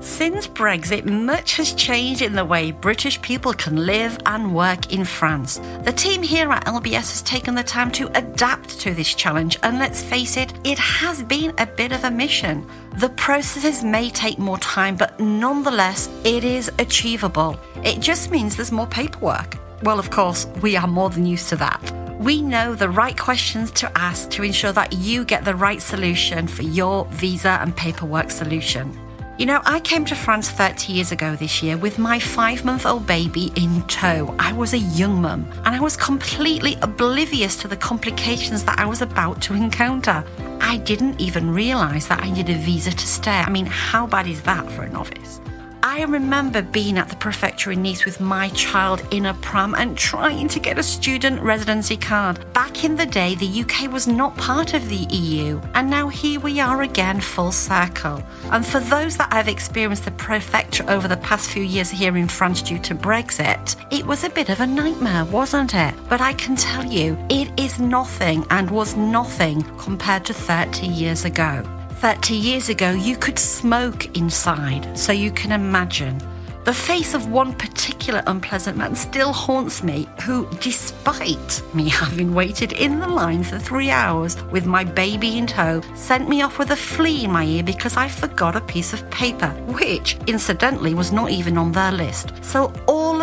Since Brexit, much has changed in the way British people can live and work in France. The team here at LBS has taken the time to adapt to this challenge, and let's face it, it has been a bit of a mission. The processes may take more time, but nonetheless, it is achievable. It just means there's more paperwork. Well, of course, we are more than used to that. We know the right questions to ask to ensure that you get the right solution for your visa and paperwork solution. You know, I came to France 30 years ago this year with my five month old baby in tow. I was a young mum and I was completely oblivious to the complications that I was about to encounter. I didn't even realise that I needed a visa to stay. I mean, how bad is that for a novice? I remember being at the prefecture in Nice with my child in a pram and trying to get a student residency card. Back in the day, the UK was not part of the EU, and now here we are again, full circle. And for those that have experienced the prefecture over the past few years here in France due to Brexit, it was a bit of a nightmare, wasn't it? But I can tell you, it is nothing and was nothing compared to 30 years ago. 30 years ago, you could smoke inside, so you can imagine. The face of one particular unpleasant man still haunts me, who, despite me having waited in the line for three hours with my baby in tow, sent me off with a flea in my ear because I forgot a piece of paper, which, incidentally, was not even on their list. So,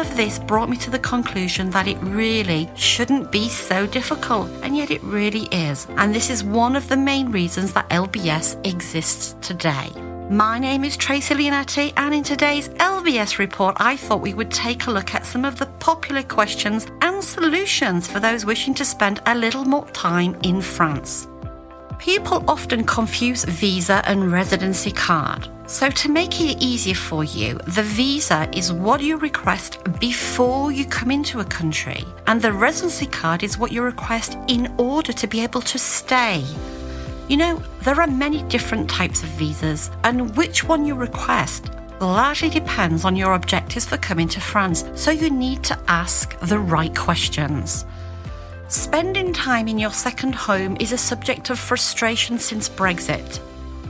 of this brought me to the conclusion that it really shouldn't be so difficult, and yet it really is. And this is one of the main reasons that LBS exists today. My name is Tracy Leonetti, and in today's LBS report, I thought we would take a look at some of the popular questions and solutions for those wishing to spend a little more time in France. People often confuse visa and residency card. So, to make it easier for you, the visa is what you request before you come into a country, and the residency card is what you request in order to be able to stay. You know, there are many different types of visas, and which one you request largely depends on your objectives for coming to France, so you need to ask the right questions. Spending time in your second home is a subject of frustration since Brexit.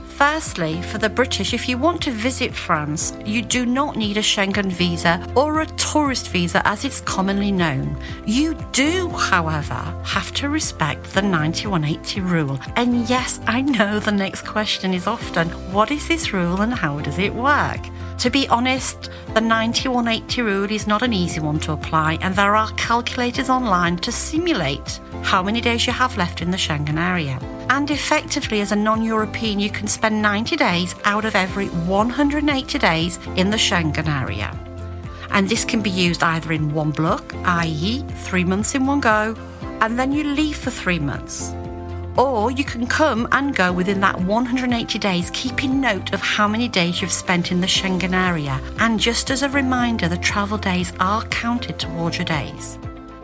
Firstly, for the British, if you want to visit France, you do not need a Schengen visa or a tourist visa as it's commonly known. You do, however, have to respect the 9180 rule. And yes, I know the next question is often what is this rule and how does it work? To be honest, the 9180 rule is not an easy one to apply, and there are calculators online to simulate how many days you have left in the Schengen area. And effectively, as a non European, you can spend 90 days out of every 180 days in the Schengen area. And this can be used either in one block, i.e., three months in one go, and then you leave for three months. Or you can come and go within that 180 days, keeping note of how many days you've spent in the Schengen area. And just as a reminder, the travel days are counted towards your days.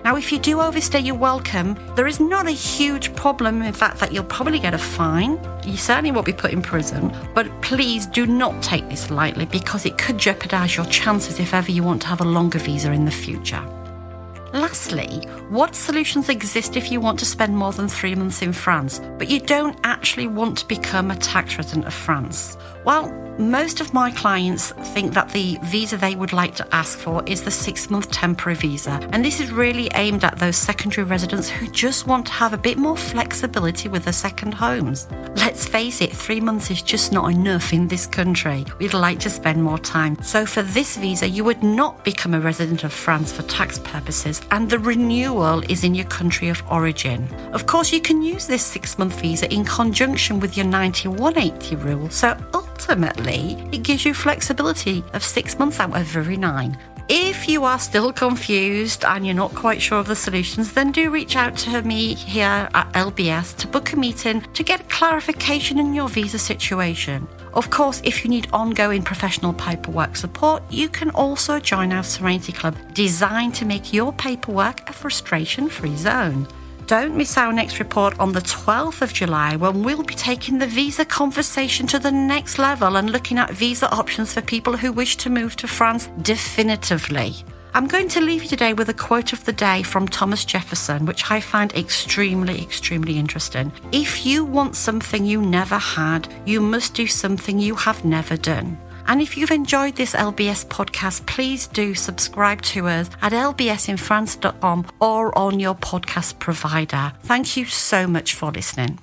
Now, if you do overstay your welcome, there is not a huge problem, in fact, that you'll probably get a fine. You certainly won't be put in prison, but please do not take this lightly because it could jeopardise your chances if ever you want to have a longer visa in the future. Lastly, what solutions exist if you want to spend more than three months in France, but you don't actually want to become a tax resident of France? Well, most of my clients think that the visa they would like to ask for is the six month temporary visa, and this is really aimed at those secondary residents who just want to have a bit more flexibility with their second homes. Let's face it, three months is just not enough in this country. We'd like to spend more time. So, for this visa, you would not become a resident of France for tax purposes, and the renewal is in your country of origin. Of course, you can use this six month visa in conjunction with your 9180 rule, so ultimately, it gives you flexibility of six months out of every nine. If you are still confused and you're not quite sure of the solutions, then do reach out to me here at LBS to book a meeting to get clarification in your visa situation. Of course, if you need ongoing professional paperwork support, you can also join our Serenity Club designed to make your paperwork a frustration free zone. Don't miss our next report on the 12th of July when we'll be taking the visa conversation to the next level and looking at visa options for people who wish to move to France definitively. I'm going to leave you today with a quote of the day from Thomas Jefferson, which I find extremely, extremely interesting. If you want something you never had, you must do something you have never done. And if you've enjoyed this LBS podcast, please do subscribe to us at lbsinfrance.com or on your podcast provider. Thank you so much for listening.